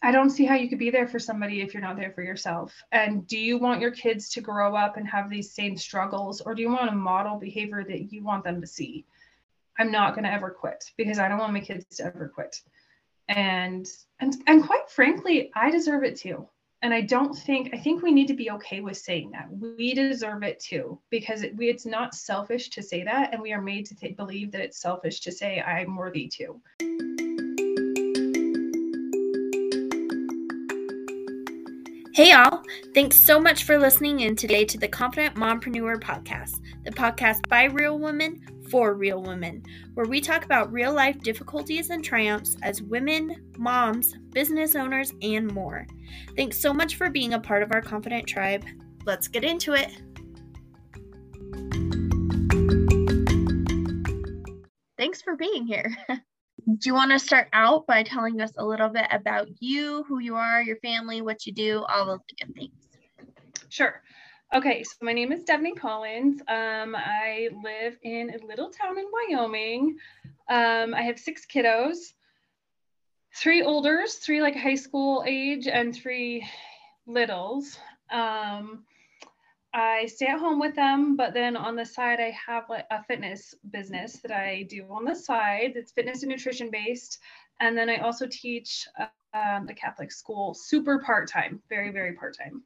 I don't see how you could be there for somebody if you're not there for yourself. And do you want your kids to grow up and have these same struggles, or do you want to model behavior that you want them to see? I'm not going to ever quit because I don't want my kids to ever quit. And and and quite frankly, I deserve it too. And I don't think I think we need to be okay with saying that we deserve it too because it, we, it's not selfish to say that, and we are made to th- believe that it's selfish to say I'm worthy too. Hey, y'all. Thanks so much for listening in today to the Confident Mompreneur podcast, the podcast by real women for real women, where we talk about real life difficulties and triumphs as women, moms, business owners, and more. Thanks so much for being a part of our Confident tribe. Let's get into it. Thanks for being here. do you want to start out by telling us a little bit about you, who you are, your family, what you do, all the good things? Sure. Okay, so my name is Devany Collins. Um, I live in a little town in Wyoming. Um, I have six kiddos, three olders, three like high school age, and three littles. Um, I stay at home with them, but then on the side, I have like a fitness business that I do on the side. It's fitness and nutrition based. And then I also teach um, the Catholic school super part time, very, very part time.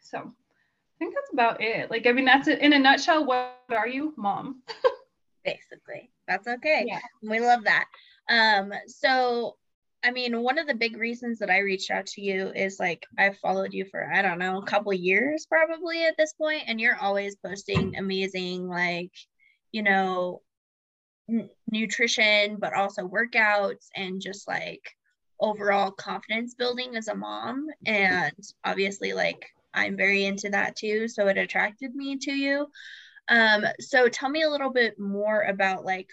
So I think that's about it. Like, I mean, that's it in a nutshell. What are you, mom? Basically, that's okay. Yeah. We love that. Um, so I mean, one of the big reasons that I reached out to you is like I've followed you for I don't know a couple years probably at this point, and you're always posting amazing like you know n- nutrition, but also workouts and just like overall confidence building as a mom. And obviously, like I'm very into that too, so it attracted me to you. Um, so tell me a little bit more about like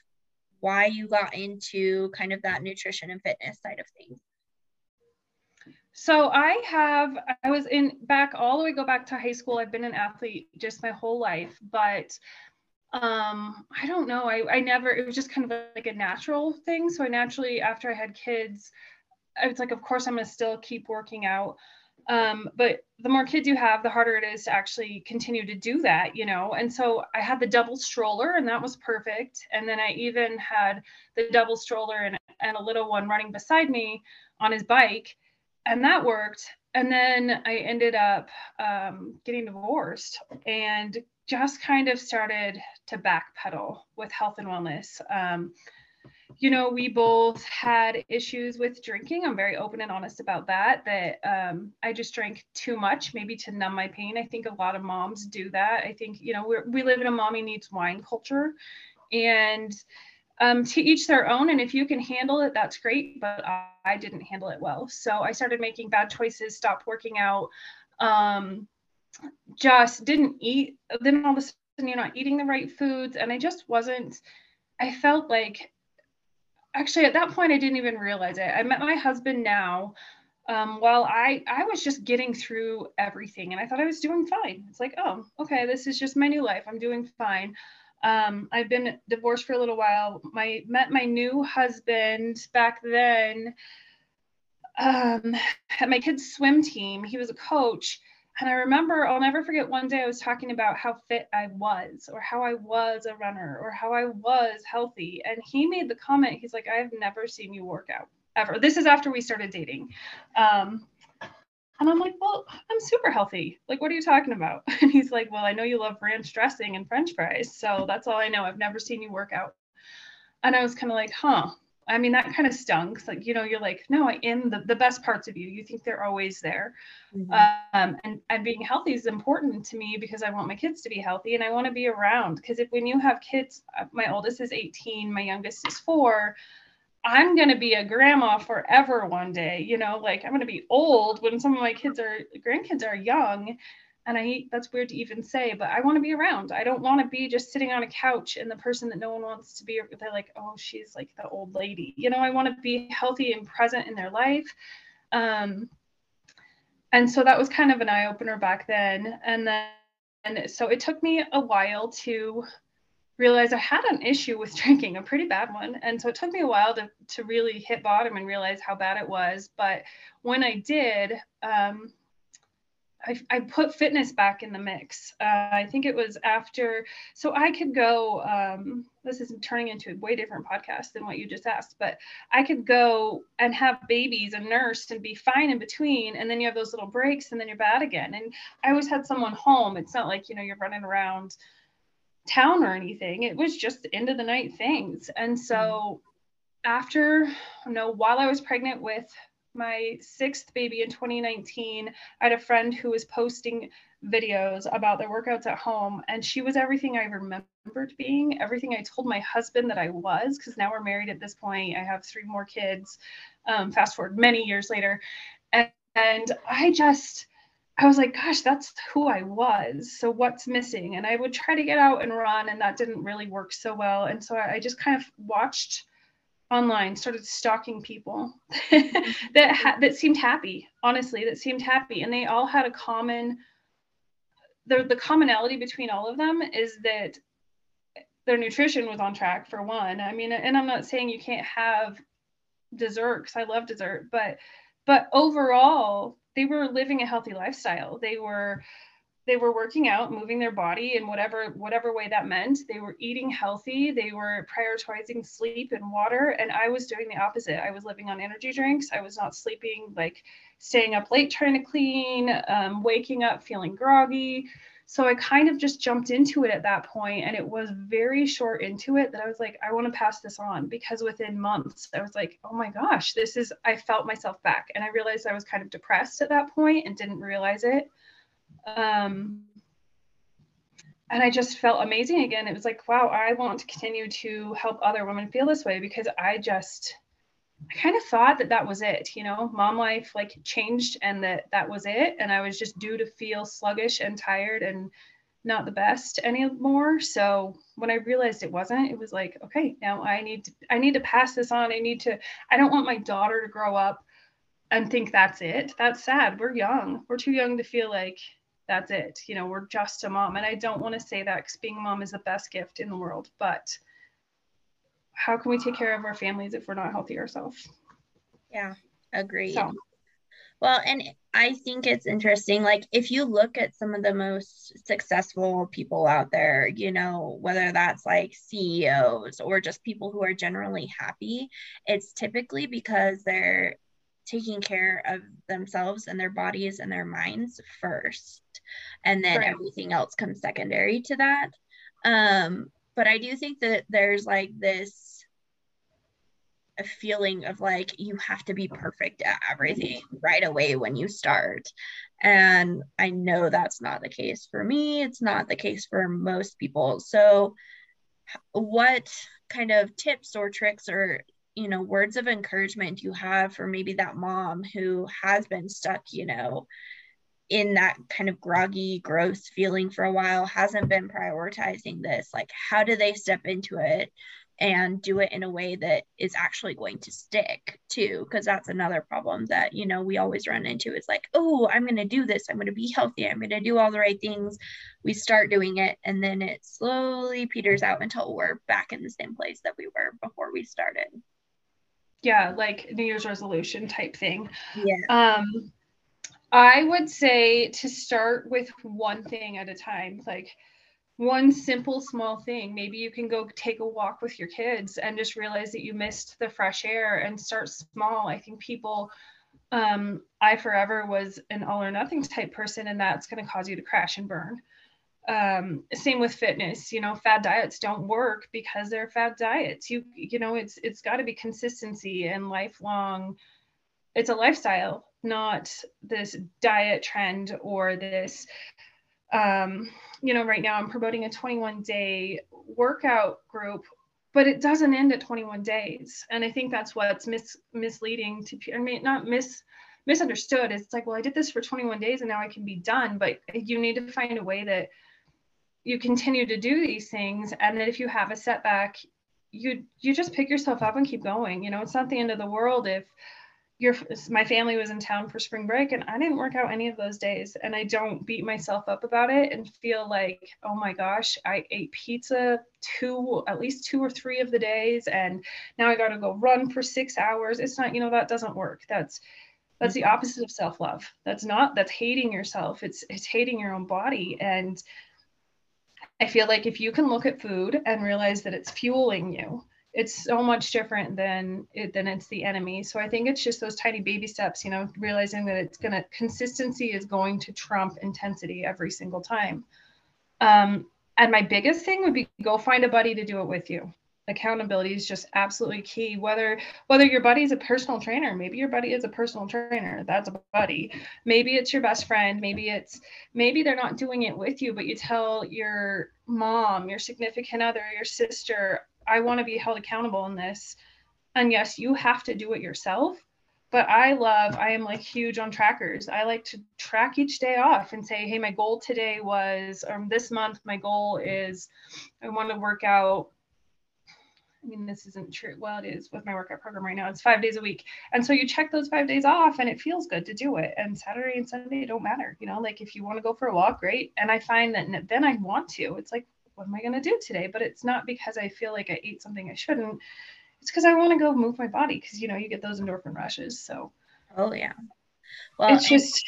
why you got into kind of that nutrition and fitness side of things. So I have, I was in back all the way, go back to high school. I've been an athlete just my whole life, but um, I don't know. I, I never, it was just kind of like a natural thing. So I naturally, after I had kids, I was like, of course I'm going to still keep working out. Um, but the more kids you have, the harder it is to actually continue to do that, you know. And so I had the double stroller, and that was perfect. And then I even had the double stroller and, and a little one running beside me on his bike, and that worked. And then I ended up um, getting divorced and just kind of started to backpedal with health and wellness. Um, you know, we both had issues with drinking. I'm very open and honest about that. That um, I just drank too much, maybe to numb my pain. I think a lot of moms do that. I think, you know, we we live in a mommy needs wine culture. And um, to each their own. And if you can handle it, that's great. But I, I didn't handle it well. So I started making bad choices, stopped working out, um, just didn't eat. Then all of a sudden, you're not eating the right foods. And I just wasn't, I felt like actually at that point i didn't even realize it. I met my husband now um, while i i was just getting through everything and i thought i was doing fine. It's like oh okay this is just my new life. I'm doing fine. Um, i've been divorced for a little while. My met my new husband back then. Um, at my kids swim team. He was a coach and I remember, I'll never forget one day I was talking about how fit I was, or how I was a runner, or how I was healthy. And he made the comment, he's like, I've never seen you work out ever. This is after we started dating. Um, and I'm like, well, I'm super healthy. Like, what are you talking about? And he's like, well, I know you love ranch dressing and french fries. So that's all I know. I've never seen you work out. And I was kind of like, huh, I mean, that kind of stunk. Like, you know, you're like, no, I am the, the best parts of you. You think they're always there. Mm-hmm. Um, and, and being healthy is important to me because I want my kids to be healthy and I want to be around. Because if when you have kids, uh, my oldest is 18, my youngest is four, I'm going to be a grandma forever one day. You know, like I'm going to be old when some of my kids are, grandkids are young and I that's weird to even say, but I want to be around. I don't want to be just sitting on a couch and the person that no one wants to be. They're like, oh, she's like the old lady. You know, I want to be healthy and present in their life. Um, and so that was kind of an eye opener back then. And then, and so it took me a while to realize I had an issue with drinking, a pretty bad one. And so it took me a while to, to really hit bottom and realize how bad it was. But when I did, um, I, I, put fitness back in the mix. Uh, I think it was after, so I could go. Um, this is turning into a way different podcast than what you just asked, but I could go and have babies and nurse and be fine in between, and then you have those little breaks, and then you're bad again. And I always had someone home. It's not like you know you're running around town or anything. It was just end of the night things. And so mm-hmm. after, you know, while I was pregnant with my sixth baby in 2019, I had a friend who was posting videos about their workouts at home. And she was everything I remembered being, everything I told my husband that I was, because now we're married at this point. I have three more kids, um, fast forward many years later. And, and I just, I was like, gosh, that's who I was. So what's missing? And I would try to get out and run, and that didn't really work so well. And so I just kind of watched online started stalking people mm-hmm. that ha- that seemed happy honestly that seemed happy. And they all had a common the, the commonality between all of them is that their nutrition was on track for one. I mean and i'm not saying you can't have dessert because i love dessert but but overall they were living a healthy lifestyle. They were they were working out moving their body in whatever whatever way that meant. They were eating healthy. They were prioritizing sleep and water. And i was doing the opposite. I was living on energy drinks. I was not sleeping like staying up late trying to clean um, waking up feeling groggy. So i kind of just jumped into it at that point and it was very short into it that i was like i want to pass this on. Because within months i was like oh my gosh this is i felt myself back. And i realized i was kind of depressed at that point and didn't realize it um, and I just felt amazing again. It was like, wow, I want to continue to help other women feel this way because I just, I kind of thought that that was it, you know, mom life like changed and that that was it. And I was just due to feel sluggish and tired and not the best anymore. So when I realized it wasn't, it was like, okay, now I need to, I need to pass this on. I need to, I don't want my daughter to grow up and think that's it. That's sad. We're young. We're too young to feel like that's it. You know, we're just a mom. And I don't want to say that because being a mom is the best gift in the world, but how can we take care of our families if we're not healthy ourselves? Yeah, agree. So. Well, and I think it's interesting. Like, if you look at some of the most successful people out there, you know, whether that's like CEOs or just people who are generally happy, it's typically because they're taking care of themselves and their bodies and their minds first and then right. everything else comes secondary to that. Um but i do think that there's like this a feeling of like you have to be perfect at everything right away when you start. And i know that's not the case for me. It's not the case for most people. So what kind of tips or tricks or you know words of encouragement you have for maybe that mom who has been stuck you know in that kind of groggy gross feeling for a while hasn't been prioritizing this like how do they step into it and do it in a way that is actually going to stick too? Because that's another problem that you know we always run into is like oh i'm going to do this. I'm going to be healthy. I'm going to do all the right things. We start doing it and then it slowly peters out until we're back in the same place that we were before we started yeah like new year's resolution type thing. Yeah. Um i would say to start with one thing at a time like one simple small thing. Maybe you can go take a walk with your kids and just realize that you missed the fresh air and start small. I think people um, i forever was an all or nothing type person and that's going to cause you to crash and burn um, same with fitness you know fad diets don't work because they're fad diets. You you know it's it's got to be consistency and lifelong it's a lifestyle not this diet trend or this um, you know right now i'm promoting a 21 day workout group but it doesn't end at 21 days. And i think that's what's mis- misleading to i mean not mis misunderstood. It's like well i did this for 21 days and now i can be done but you need to find a way that you continue to do these things and if you have a setback you you just pick yourself up and keep going. You know it's not the end of the world if your my family was in town for spring break and I didn't work out any of those days and I don't beat myself up about it and feel like oh my gosh I ate pizza two at least two or three of the days and now I got to go run for 6 hours. It's not you know that doesn't work. That's that's the mm-hmm. opposite of self-love. That's not that's hating yourself. It's it's hating your own body and I feel like if you can look at food and realize that it's fueling you it's so much different than it than it's the enemy. So i think it's just those tiny baby steps you know realizing that it's gonna consistency is going to trump intensity every single time. Um, and my biggest thing would be go find a buddy to do it with you accountability is just absolutely key whether whether your buddy is a personal trainer maybe your buddy is a personal trainer that's a buddy maybe it's your best friend maybe it's maybe they're not doing it with you but you tell your mom your significant other your sister I want to be held accountable in this. And yes, you have to do it yourself. But I love, I am like huge on trackers. I like to track each day off and say, hey, my goal today was, or this month, my goal is I want to work out I mean, this isn't true. Well, it is with my workout program right now. It's five days a week. And so you check those five days off and it feels good to do it. And Saturday and Sunday don't matter. You know, like if you want to go for a walk, great. And I find that then I want to. It's like, what am I going to do today? But it's not because I feel like I ate something I shouldn't. It's because I want to go move my body because, you know, you get those endorphin rushes. So, oh, yeah. Well, it's just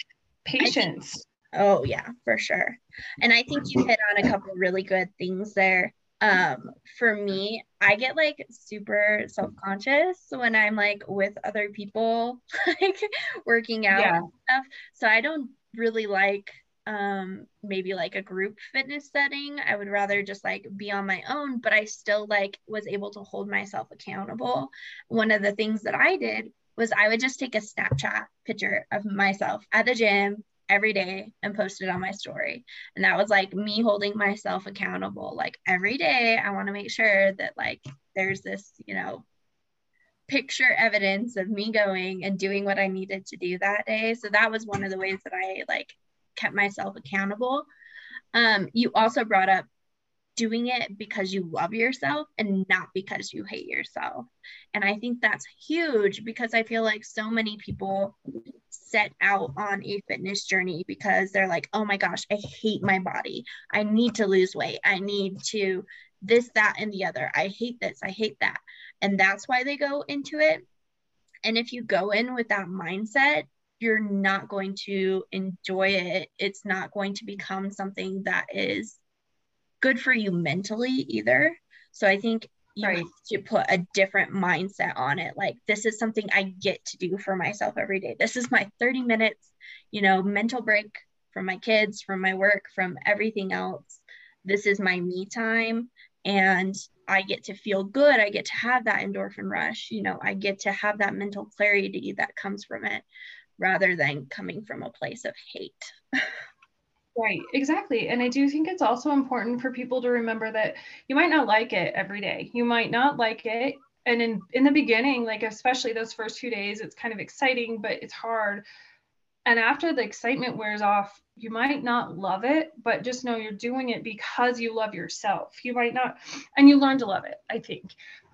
patience. Think, oh, yeah, for sure. And I think you hit on a couple really good things there. Um, for me, I get like super self-conscious when I'm like with other people, like working out yeah. and stuff. So I don't really like um maybe like a group fitness setting i would rather just like be on my own but i still like was able to hold myself accountable one of the things that i did was i would just take a snapchat picture of myself at the gym every day and post it on my story and that was like me holding myself accountable like every day i want to make sure that like there's this you know picture evidence of me going and doing what I needed to do that day. So that was one of the ways that I like kept myself accountable. Um, you also brought up doing it because you love yourself and not because you hate yourself. And I think that's huge because I feel like so many people set out on a fitness journey because they're like, oh my gosh, I hate my body. I need to lose weight. I need to this, that, and the other. I hate this. I hate that. And that's why they go into it. And if you go in with that mindset, you're not going to enjoy it. It's not going to become something that is good for you mentally either. So I think you right. to put a different mindset on it. Like this is something I get to do for myself every day. This is my 30 minutes, you know, mental break from my kids, from my work, from everything else. This is my me time and I get to feel good. I get to have that endorphin rush. You know, I get to have that mental clarity that comes from it rather than coming from a place of hate. Right, exactly. And I do think it's also important for people to remember that you might not like it every day. You might not like it. And in, in the beginning, like especially those first few days, it's kind of exciting, but it's hard and after the excitement wears off you might not love it but just know you're doing it because you love yourself you might not and you learn to love it i think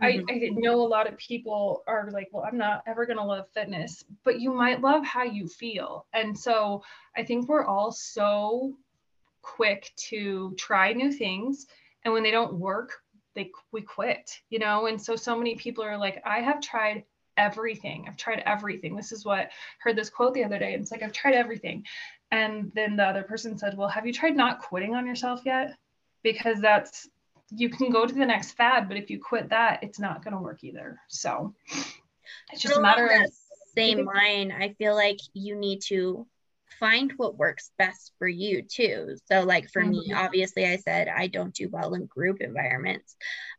mm-hmm. I, I know a lot of people are like well i'm not ever going to love fitness but you might love how you feel and so i think we're all so quick to try new things and when they don't work they we quit you know and so so many people are like i have tried everything. I've tried everything. This is what heard this quote the other day. It's like, I've tried everything. And then the other person said, Well, have you tried not quitting on yourself yet? Because that's, you can go to the next fad, but if you quit that, it's not going to work either. So it's just a matter of. Same line. I feel like you need to find what works best for you too. So, like for mm-hmm. me, obviously, I said I don't do well in group environments.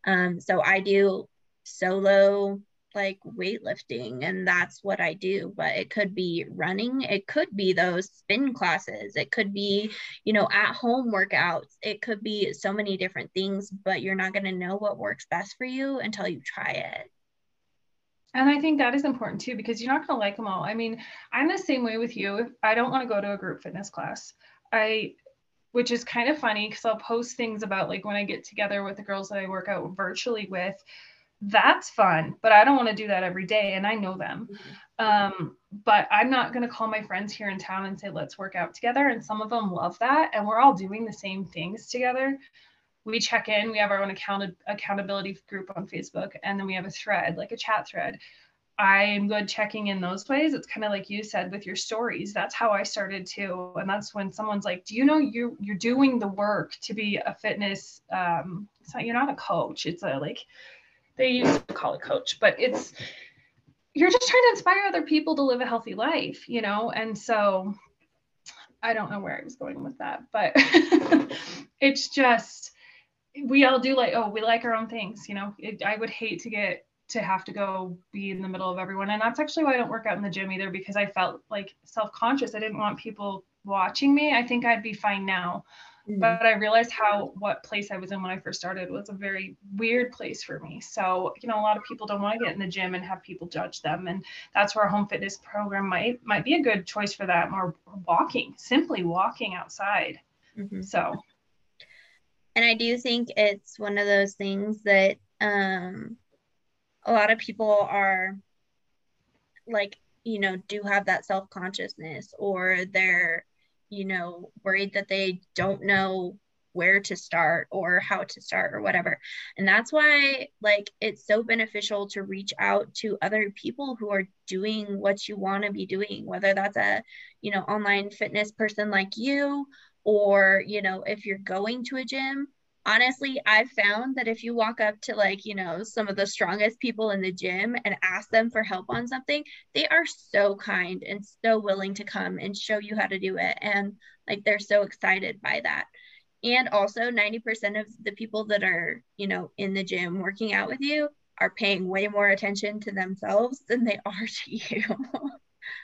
Um, so I do solo like weightlifting and that's what I do but it could be running it could be those spin classes it could be you know at home workouts it could be so many different things but you're not going to know what works best for you until you try it and I think that is important too because you're not going to like them all. I mean, I'm the same way with you. I don't want to go to a group fitness class. I which is kind of funny because I'll post things about like when I get together with the girls that I work out virtually with that's fun, but I don't want to do that every day. And I know them. Um, but I'm not going to call my friends here in town and say, let's work out together. And some of them love that. And we're all doing the same things together. We check in, we have our own account- accountability group on Facebook, and then we have a thread, like a chat thread. I'm good checking in those ways. It's kind of like you said with your stories. That's how I started too. And that's when someone's like, "Do you know you you're doing the work to be a fitness? Um, it's not you're not a coach. It's a like they used to call it coach, but it's you're just trying to inspire other people to live a healthy life, you know? And so I don't know where I was going with that, but it's just we all do like oh we like our own things you know? It, i would hate to get to have to go be in the middle of everyone. And that's actually why i don't work out in the gym either because i felt like self-conscious. I didn't want people watching me. I think i'd be fine now Mm-hmm. But I realized how what place I was in when I first started was a very weird place for me. So, you know, a lot of people don't want to get in the gym and have people judge them. And that's where a home fitness program might might be a good choice for that. More walking, simply walking outside. Mm-hmm. So and I do think it's one of those things that um a lot of people are like, you know, do have that self-consciousness or they're you know, worried that they don't know where to start or how to start or whatever. And that's why like it's so beneficial to reach out to other people who are doing what you want to be doing, whether that's a, you know, online fitness person like you or, you know, if you're going to a gym, honestly, I've found that if you walk up to like, you know, some of the strongest people in the gym and ask them for help on something, they are so kind and so willing to come and show you how to do it. And like they're so excited by that. And also, 90% of the people that are, you know, in the gym working out with you are paying way more attention to themselves than they are to you.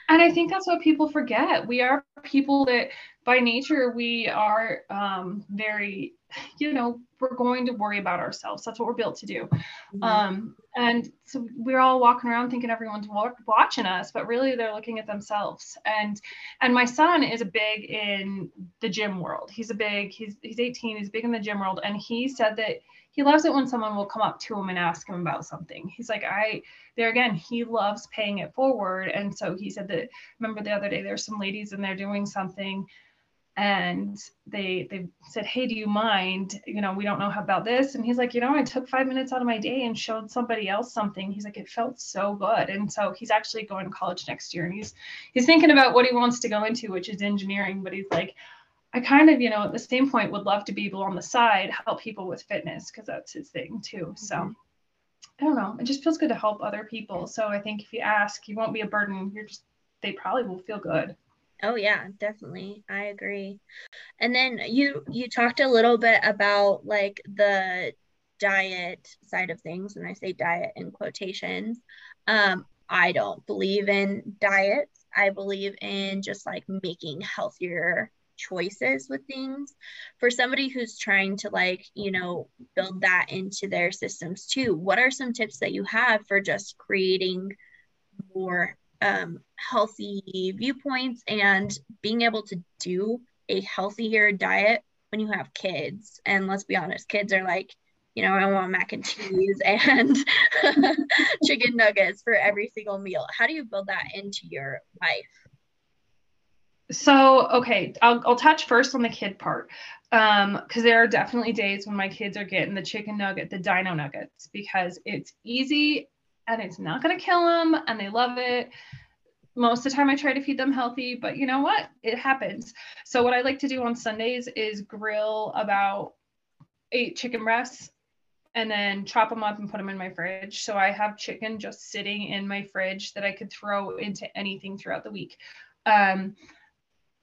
and I think that's what people forget. We are people that by nature we are um, very you know we're going to worry about ourselves. That's what we're built to do. Mm-hmm. um, and so we're all walking around thinking everyone's watching us but really they're looking at themselves. And and my son is a big in the gym world. He's a big he's he's 18 he's big in the gym world. And he said that he loves it when someone will come up to him and ask him about something. He's like i there again he loves paying it forward. And so he said that remember the other day there's some ladies and they're doing something and they they said hey do you mind? You know we don't know how about this. And he's like you know i took five minutes out of my day and showed somebody else something. He's like it felt so good. And so he's actually going to college next year and he's he's thinking about what he wants to go into which is engineering but he's like i kind of you know at the same point would love to be able on the side help people with fitness because that's his thing too. So mm-hmm. i don't know. It just feels good to help other people. So i think if you ask you won't be a burden. You're just they probably will feel good Oh yeah, definitely. I agree. And then you you talked a little bit about like the diet side of things and I say diet in quotations. Um I don't believe in diets. I believe in just like making healthier choices with things for somebody who's trying to like you know build that into their systems too what are some tips that you have for just creating more um, healthy viewpoints and being able to do a healthier diet when you have kids. And let's be honest, kids are like, you know, I want mac and cheese and chicken nuggets for every single meal. How do you build that into your life? So, okay, I'll, I'll touch first on the kid part. Um, because there are definitely days when my kids are getting the chicken nugget, the dino nuggets, because it's easy and it's not going to kill them and they love it most of the time I try to feed them healthy, but you know what? It happens. So what I like to do on Sundays is grill about eight chicken breasts and then chop them up and put them in my fridge. So I have chicken just sitting in my fridge that I could throw into anything throughout the week. Um,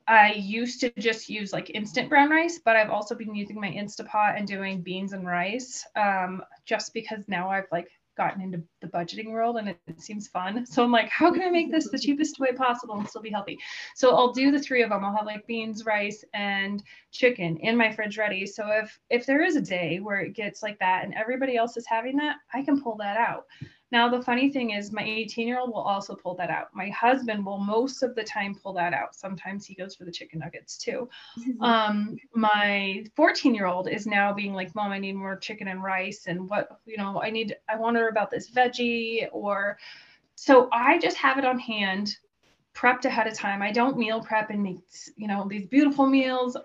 I used to just use like instant brown rice, but I've also been using my Instapot and doing beans and rice um, just because now I've like gotten into the budgeting world and it, it, seems fun. So I'm like, how can I make this the cheapest way possible and still be healthy? So I'll do the three of them. I'll have like beans, rice, and chicken in my fridge ready. So if if there is a day where it gets like that and everybody else is having that, I can pull that out. Now, the funny thing is, my 18 year old will also pull that out. My husband will most of the time pull that out. Sometimes he goes for the chicken nuggets too. Mm-hmm. Um, my 14 year old is now being like, Mom, I need more chicken and rice. And what, you know, I need, I wonder about this veggie or so I just have it on hand prepped ahead of time. I don't meal prep and make, you know, these beautiful meals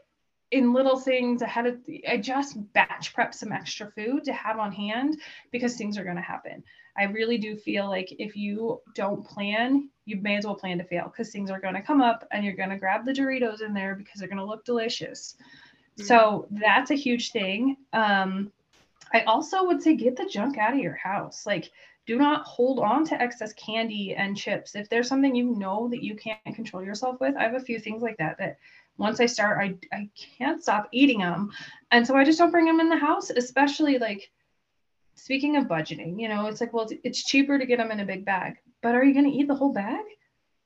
in little things ahead of I just batch prep some extra food to have on hand because things are going to happen. I really do feel like if you don't plan, you may as well plan to fail because things are going to come up and you're going to grab the Doritos in there because they're going to look delicious. Mm-hmm. So that's a huge thing. Um, I also would say get the junk out of your house. Like, do not hold on to excess candy and chips. If there's something you know that you can't control yourself with, I have a few things like that that once I start, I, I can't stop eating them. And so I just don't bring them in the house, especially like speaking of budgeting, you know, it's like, well, it's cheaper to get them in a big bag, but are you going to eat the whole bag?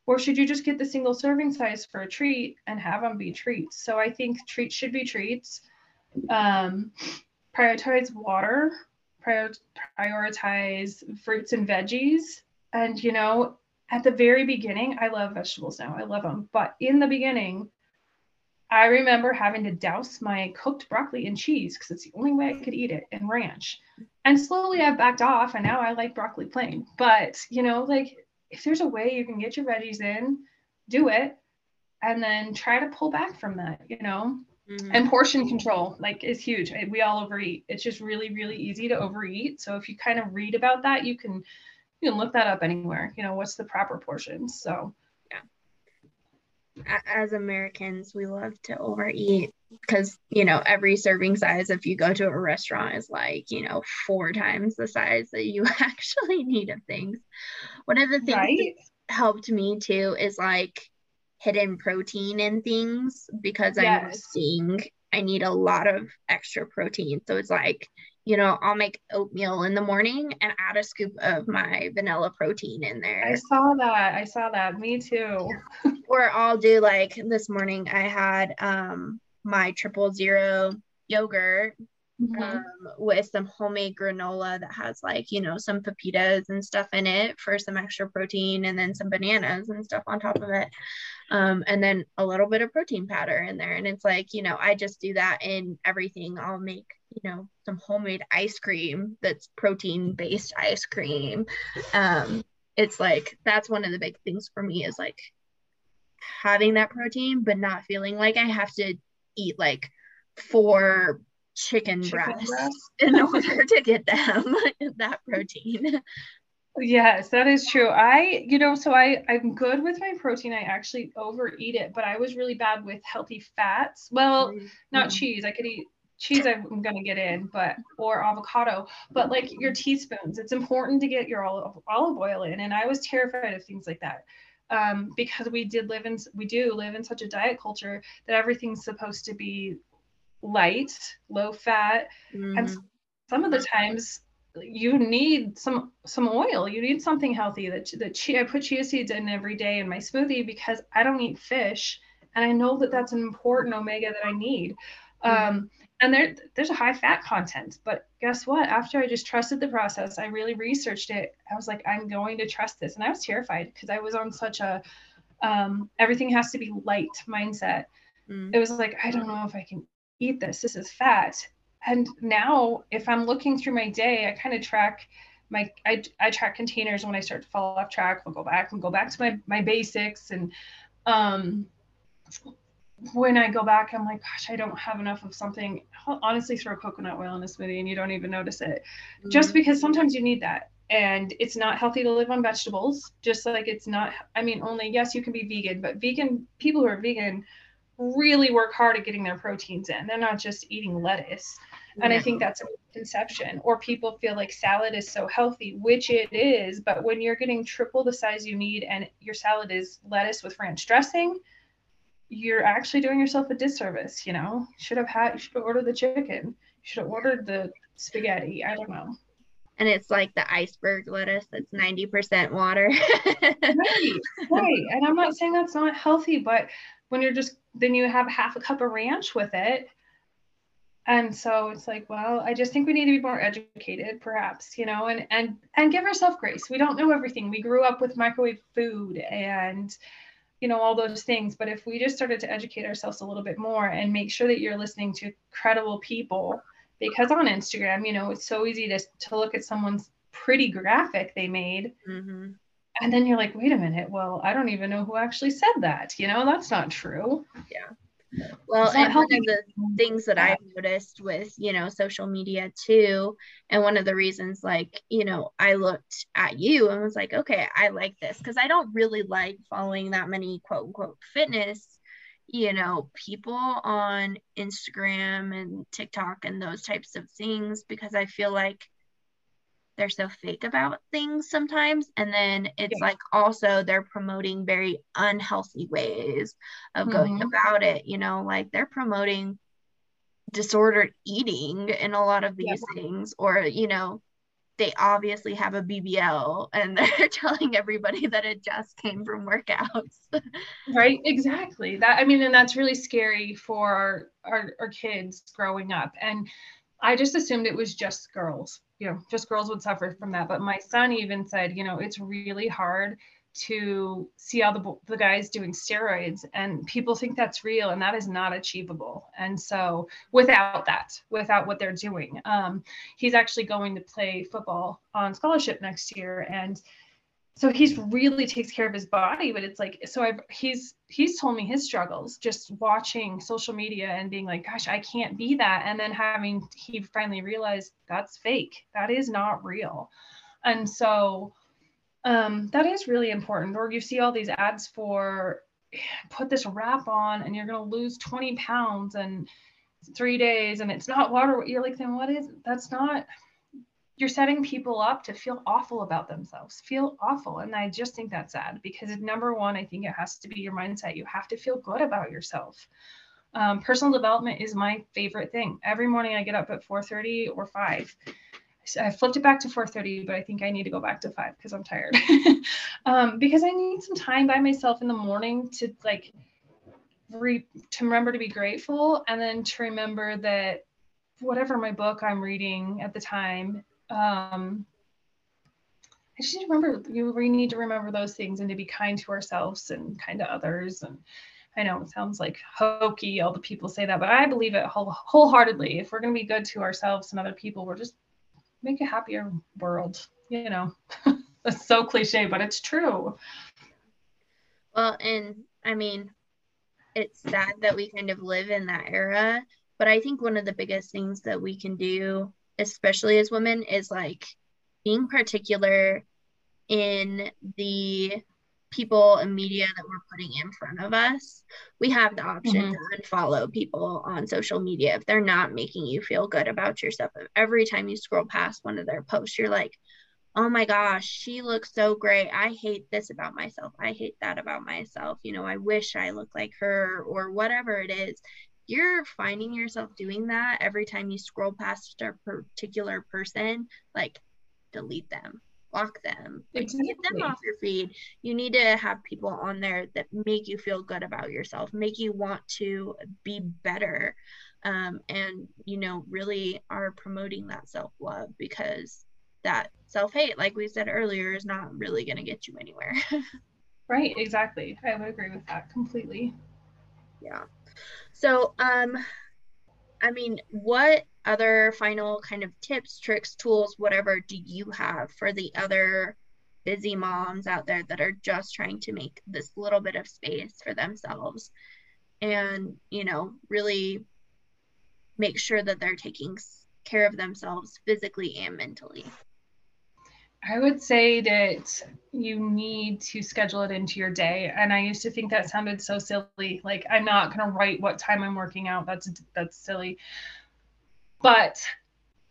Or should you just get the single serving size for a treat and have them be treats? So I think treats should be treats. Um, prioritize water, prior- prioritize fruits and veggies. And, you know, at the very beginning, I love vegetables now. I love them. But in the beginning, I remember having to douse my cooked broccoli in cheese because it's the only way I could eat it and ranch. And slowly I've backed off and now I like broccoli plain. But, you know, like if there's a way you can get your veggies in, do it and then try to pull back from that, you know. Mm-hmm. And portion control like is huge. We all overeat. It's just really really easy to overeat. So if you kind of read about that, you can you can look that up anywhere. You know, what's the proper portions. So as Americans, we love to overeat because, you know, every serving size, if you go to a restaurant, is like, you know, four times the size that you actually need of things. One of the things right? that helped me too is like hidden protein in things because yes. I'm seeing I need a lot of extra protein. So it's like, you know, I'll make oatmeal in the morning and add a scoop of my vanilla protein in there. I saw that. I saw that. Me too. or I'll do like this morning I had um my triple zero yogurt mm-hmm. um, with some homemade granola that has like you know some pepitas and stuff in it for some extra protein and then some bananas and stuff on top of it um, and then a little bit of protein powder in there and it's like you know i just do that in everything i'll make you know some homemade ice cream that's protein based ice cream um, it's like that's one of the big things for me is like having that protein but not feeling like i have to eat like four chicken, chicken breasts, breasts in order to get them that protein Yes, that is true. I, you know, so I I'm good with my protein. I actually overeat it, but I was really bad with healthy fats. Well, mm-hmm. not cheese. I could eat cheese I'm gonna get in, but or avocado. But like your teaspoons, it's important to get your olive olive oil in. And I was terrified of things like that. Um, because we did live in we do live in such a diet culture that everything's supposed to be light, low fat, mm-hmm. and some of the times you need some some oil. You need something healthy. That that chia, I put chia seeds in every day in my smoothie because I don't eat fish, and I know that that's an important omega that I need. Mm-hmm. Um, and there there's a high fat content, but guess what? After I just trusted the process, I really researched it. I was like, I'm going to trust this, and I was terrified because I was on such a um, everything has to be light mindset. Mm-hmm. It was like I don't know if I can eat this. This is fat and now if i'm looking through my day i kind of track my I, I track containers when i start to fall off track i'll go back and go back to my my basics and um when i go back i'm like gosh i don't have enough of something I'll honestly throw coconut oil in a smoothie and you don't even notice it mm-hmm. just because sometimes you need that and it's not healthy to live on vegetables just like it's not i mean only yes you can be vegan but vegan people who are vegan really work hard at getting their proteins in. They're not just eating lettuce. And I think that's a conception. Or people feel like salad is so healthy, which it is, but when you're getting triple the size you need and your salad is lettuce with ranch dressing, you're actually doing yourself a disservice, you know. You should have had should have ordered the chicken. You should have ordered the spaghetti. I don't know. And it's like the iceberg lettuce that's 90% water. right, right. And I'm not saying that's not healthy, but when you're just then you have half a cup of ranch with it and so it's like well i just think we need to be more educated perhaps you know and and and give ourselves grace we don't know everything we grew up with microwave food and you know all those things. But if we just started to educate ourselves a little bit more and make sure that you're listening to credible people because on instagram you know it's so easy to, to look at someone's pretty graphic they made mm-hmm. and then you're like wait a minute. Well i don't even know who actually said that. You know that's not true. Yeah well, and one of the things that I've noticed with, you know, social media too, and one of the reasons, like, you know, I looked at you and was like, okay, I like this because I don't really like following that many quote unquote fitness, you know, people on Instagram and TikTok and those types of things because I feel like they're so fake about things sometimes and then it's yeah. like also they're promoting very unhealthy ways of going mm-hmm. about it you know like they're promoting disordered eating in a lot of these yeah. things or you know they obviously have a BBL and they're telling everybody that it just came from workouts. right, exactly. That I mean, and that's really scary for our, our, our kids growing up. And I just assumed it was just girls you know just girls would suffer from that. But my son even said you know it's really hard to see all the, the guys doing steroids and people think that's real and that is not achievable. And so without that without what they're doing um, he's actually going to play football on scholarship next year and so he's really takes care of his body but it's like so I've, he's he's told me his struggles just watching social media and being like gosh i can't be that. And then having he finally realized that's fake. That is not real. And so um, that is really important. Or you see all these ads for put this wrap on and you're going to lose 20 pounds and three days and it's not water you're like then what is that's not you're setting people up to feel awful about themselves, feel awful. And I just think that's sad because number one, I think it has to be your mindset. You have to feel good about yourself. Um, personal development is my favorite thing. Every morning I get up at 4:30 or 5. I flipped it back to 4:30, but I think I need to go back to 5 because I'm tired. um, because I need some time by myself in the morning to like re- to remember to be grateful and then to remember that whatever my book I'm reading at the time um, I just need to remember you we need to remember those things and to be kind to ourselves and kind to others. And I know it sounds like hokey, all the people say that, but I believe it whole, wholeheartedly. If we're going to be good to ourselves and other people, we're just make a happier world. You know, that's so cliche, but it's true. Well, and I mean, it's sad that we kind of live in that era, but I think one of the biggest things that we can do especially as women, is like being particular in the people and media that we're putting in front of us. We have the option mm-hmm. to unfollow people on social media if they're not making you feel good about yourself. Every time you scroll past one of their posts, you're like, oh my gosh, she looks so great. I hate this about myself. I hate that about myself. You know, I wish I looked like her or whatever it is you're finding yourself doing that every time you scroll past a particular person, like delete them, block them, exactly. get them off your feed. You need to have people on there that make you feel good about yourself, make you want to be better. Um, and you know, really are promoting that self love because that self hate, like we said earlier, is not really going to get you anywhere. right, exactly. I would agree with that completely. Yeah. So, um, I mean, what other final kind of tips, tricks, tools, whatever do you have for the other busy moms out there that are just trying to make this little bit of space for themselves and, you know, really make sure that they're taking care of themselves physically and mentally? I would say that you need to schedule it into your day. And I used to think that sounded so silly. Like I'm not going to write what time I'm working out. That's that's silly. But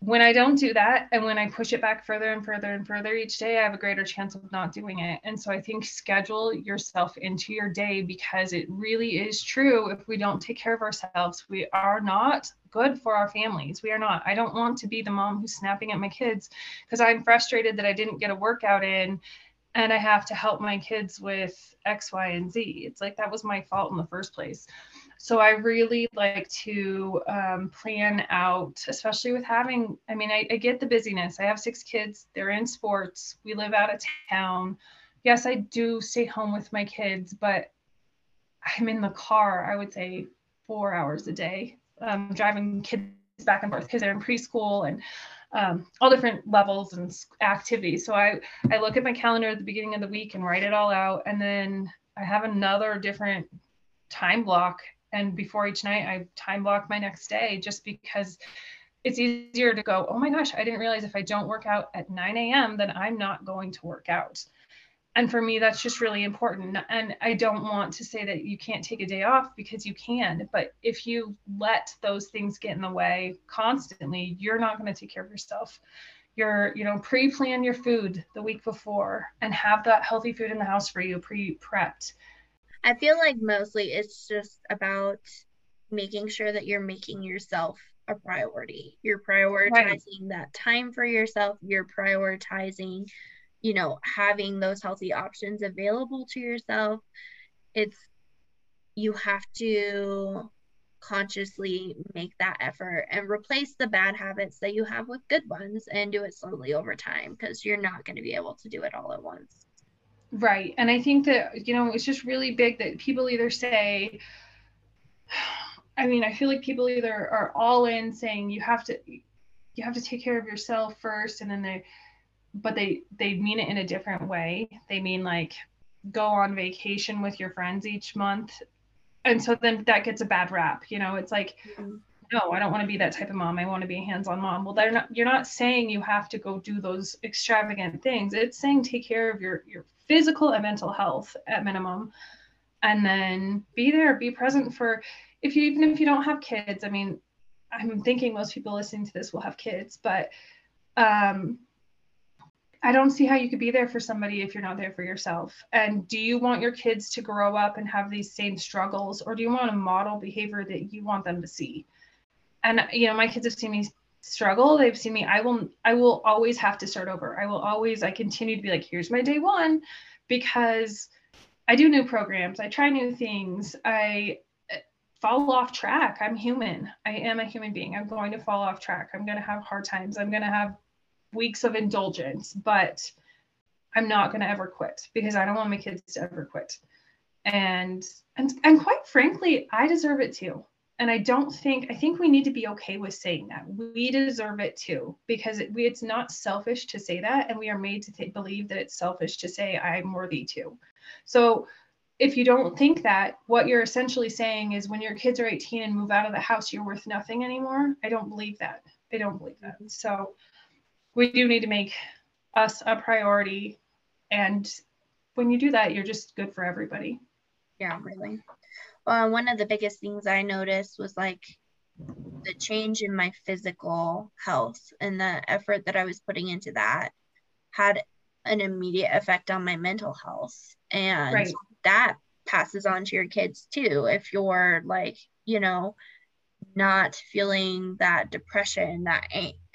when I don't do that and when I push it back further and further and further each day, I have a greater chance of not doing it. And so I think schedule yourself into your day because it really is true. If we don't take care of ourselves, we are not good for our families. We are not. I don't want to be the mom who's snapping at my kids because I'm frustrated that I didn't get a workout in and I have to help my kids with X, Y, and Z. It's like that was my fault in the first place. So I really like to um, plan out, especially with having, I mean, I, I get the busyness. I have six kids, they're in sports, we live out of town. Yes, I do stay home with my kids, but I'm in the car, I would say four hours a day, um, driving kids back and forth because they're in preschool and um, all different levels and activities. So I, I look at my calendar at the beginning of the week and write it all out. And then I have another different time block. And before each night, I time block my next day just because it's easier to go, oh my gosh, I didn't realize if I don't work out at 9 a.m., then I'm not going to work out. And for me that's just really important. And i don't want to say that you can't take a day off because you can but if you let those things get in the way constantly you're not going to take care of yourself. You're you know pre-plan your food the week before and have that healthy food in the house for you pre-prepped i feel like mostly it's just about making sure that you're making yourself a priority. You're prioritizing right. that time for yourself. You're prioritizing you know having those healthy options available to yourself. It's you have to consciously make that effort and replace the bad habits that you have with good ones and do it slowly over time because you're not going to be able to do it all at once right and i think that you know it's just really big that people either say i mean i feel like people either are all in saying you have to you have to take care of yourself first and then they but they they mean it in a different way. They mean like go on vacation with your friends each month. And so then that gets a bad rap, you know, it's like mm-hmm. No, I don't want to be that type of mom. I want to be a hands-on mom. Well, they're not you're not saying you have to go do those extravagant things. It's saying take care of your your physical and mental health at minimum. And then be there, be present for if you even if you don't have kids. I mean, I'm thinking most people listening to this will have kids, but um I don't see how you could be there for somebody if you're not there for yourself. And do you want your kids to grow up and have these same struggles, or do you want to model behavior that you want them to see? And you know, my kids have seen me struggle. They've seen me. I will. I will always have to start over. I will always. I continue to be like, here's my day one, because I do new programs. I try new things. I eh, fall off track. I'm human. I am a human being. I'm going to fall off track. I'm going to have hard times. I'm going to have weeks of indulgence, but I'm not going to ever quit because I don't want my kids to ever quit. And and and quite frankly, I deserve it too. And I don't think I think we need to be okay with saying that we deserve it too because it, we, it's not selfish to say that, and we are made to th- believe that it's selfish to say I'm worthy too. So if you don't think that, what you're essentially saying is when your kids are 18 and move out of the house, you're worth nothing anymore. I don't believe that. I don't believe that. Mm-hmm. So we do need to make us a priority. And when you do that, you're just good for everybody. Yeah, really. Well, one of the biggest things I noticed was like the change in my physical health and the effort that I was putting into that had an immediate effect on my mental health. And right. that passes on to your kids too. If you're like, you know, not feeling that depression, that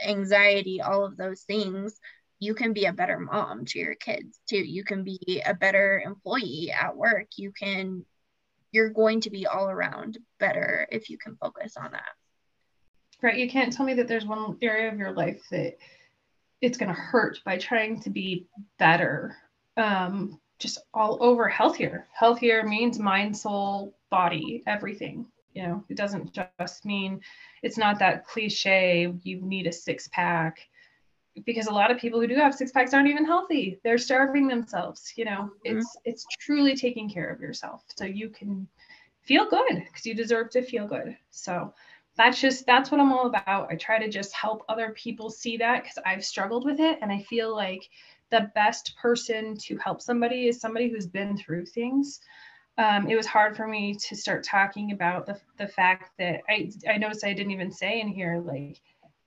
anxiety, all of those things, you can be a better mom to your kids too. You can be a better employee at work. You can, you're going to be all around better if you can focus on that. Right. You can't tell me that there's one area of your life that it's going to hurt by trying to be better. Um, just all over healthier. Healthier means mind, soul, body, everything you know it doesn't just mean it's not that cliche you need a six pack because a lot of people who do have six packs aren't even healthy. They're starving themselves you know? Mm-hmm. it's it's truly taking care of yourself. So you can feel good because you deserve to feel good. So that's just that's what i'm all about. I try to just help other people see that because i've struggled with it and i feel like the best person to help somebody is somebody who's been through things. Um, it was hard for me to start talking about the, the fact that I, I noticed I didn't even say in here like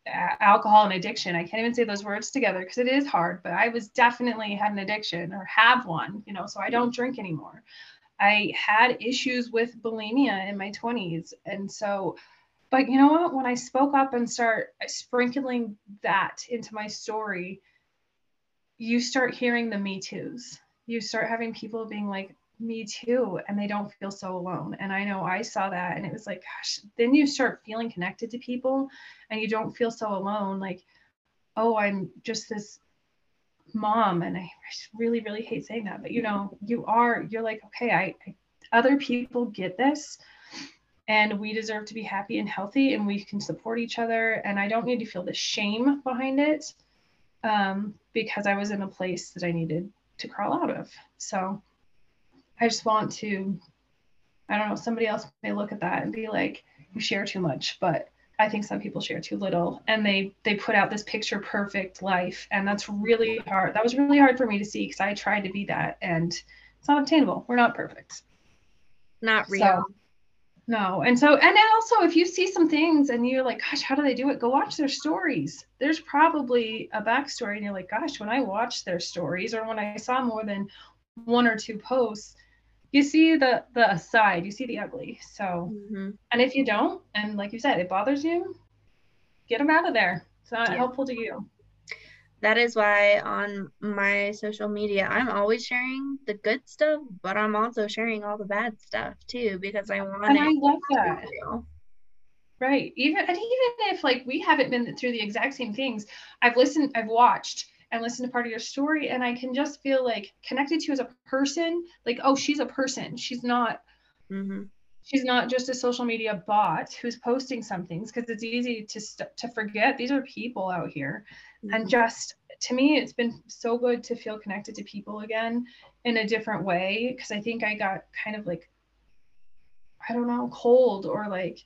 alcohol and addiction. I can't even say those words together because it is hard, but I was definitely had an addiction or have one, you know, so I don't drink anymore. I had issues with bulimia in my 20s. And so, but you know what? When I spoke up and start sprinkling that into my story, you start hearing the me too's you start having people being like, me too. And they don't feel so alone. And I know I saw that and it was like, gosh, then you start feeling connected to people and you don't feel so alone. Like, oh, I'm just this mom. And I really, really hate saying that, but you know, you are, you're like, okay, I, I other people get this and we deserve to be happy and healthy and we can support each other. And I don't need to feel the shame behind it um, because I was in a place that I needed to crawl out of. So I just want to, I don't know, somebody else may look at that and be like, you share too much, but I think some people share too little and they they put out this picture perfect life and that's really hard. That was really hard for me to see because I tried to be that and it's not obtainable. We're not perfect. Not real. So, no. And so and then also if you see some things and you're like, gosh, how do they do it? Go watch their stories. There's probably a backstory and you're like, gosh, when I watched their stories or when I saw more than one or two posts, you see the the side, you see the ugly. So, mm-hmm. and if you don't, and like you said, it bothers you, get them out of there. It's not yeah. helpful to you. That is why on my social media, I'm always sharing the good stuff, but I'm also sharing all the bad stuff too because I want. And I love that. Right. Even and even if like we haven't been through the exact same things, I've listened, I've watched and listen to part of your story and i can just feel like connected to you as a person like oh she's a person she's not mm-hmm. she's not just a social media bot who's posting some things because it's easy to st- to forget these are people out here mm-hmm. and just to me it's been so good to feel connected to people again in a different way because i think i got kind of like i don't know cold or like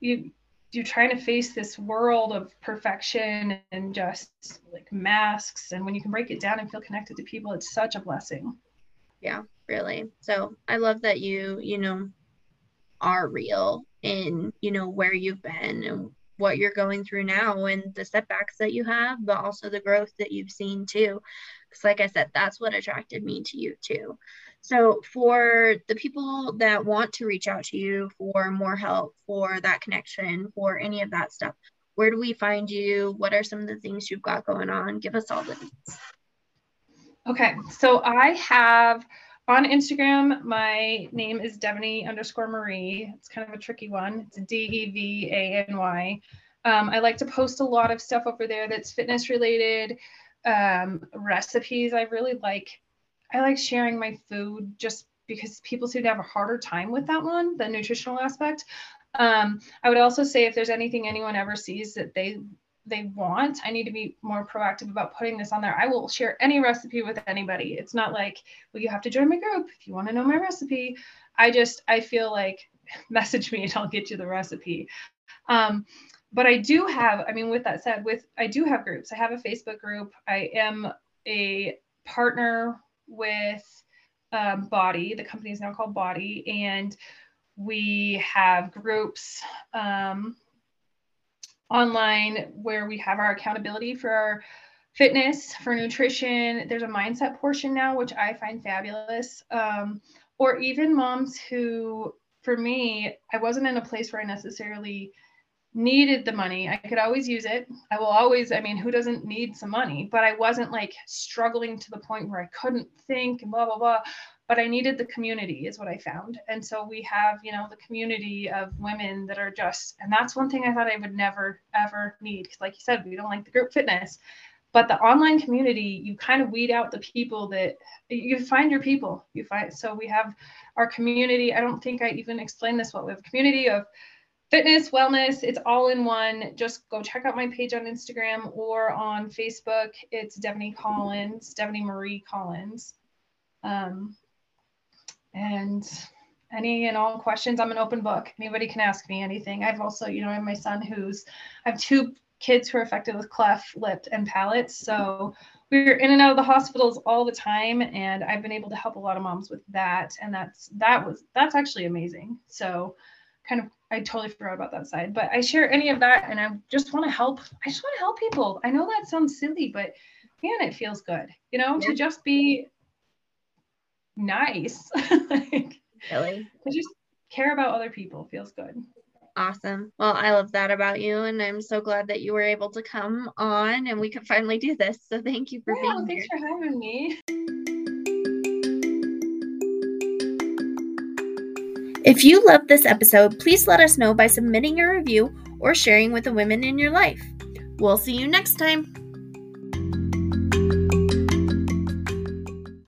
you you're trying to face this world of perfection and just like masks and when you can break it down and feel connected to people it's such a blessing. Yeah really. So i love that you you know are real in you know where you've been and what you're going through now and the setbacks that you have but also the growth that you've seen too. Because like i said that's what attracted me to you too so, for the people that want to reach out to you for more help, for that connection, for any of that stuff, where do we find you? What are some of the things you've got going on? Give us all the details. Okay, so I have on Instagram, my name is Devany underscore Marie. It's kind of a tricky one. It's D E V A N Y. Um, I like to post a lot of stuff over there that's fitness related, um, recipes. I really like I like sharing my food just because people seem to have a harder time with that one, the nutritional aspect. Um, I would also say if there's anything anyone ever sees that they they want, I need to be more proactive about putting this on there. I will share any recipe with anybody. It's not like, well, you have to join my group if you want to know my recipe. I just I feel like message me and I'll get you the recipe. Um, but I do have, I mean, with that said, with I do have groups. I have a Facebook group. I am a partner with um, BODi. The company is now called BODi, and we have groups um, online where we have our accountability for our fitness, for nutrition. There's a mindset portion now, which I find fabulous. Um, or even moms who, for me, I wasn't in a place where I necessarily needed the money. I could always use it. I will always, I mean, who doesn't need some money? But I wasn't like struggling to the point where I couldn't think and blah, blah, blah. But I needed the community, is what I found. And so we have, you know, the community of women that are just, and that's one thing I thought I would never, ever need. Because, like you said, we don't like the group fitness. But the online community, you kind of weed out the people that you find your people. You find, so we have our community. I don't think I even explained this well. We have a community of fitness, wellness, it's all in one. Just go check out my page on Instagram or on Facebook. It's Devany Collins, Devany Marie Collins. Um, and any and all questions, I'm an open book. Anybody can ask me anything. I've also, you know, I have my son who's, I have two kids who are affected with cleft lip and palate. So we're in and out of the hospitals all the time. And I've been able to help a lot of moms with that. And that's, that was, that's actually amazing. So kind of I totally forgot about that side, but I share any of that and I just want to help. I just want to help people. I know that sounds silly, but man, it feels good, you know, yeah. to just be nice. like, really? To just care about other people feels good. Awesome. Well, I love that about you, and I'm so glad that you were able to come on and we could finally do this. So thank you for yeah, being thanks here. for having me. If you loved this episode, please let us know by submitting a review or sharing with the women in your life. We'll see you next time.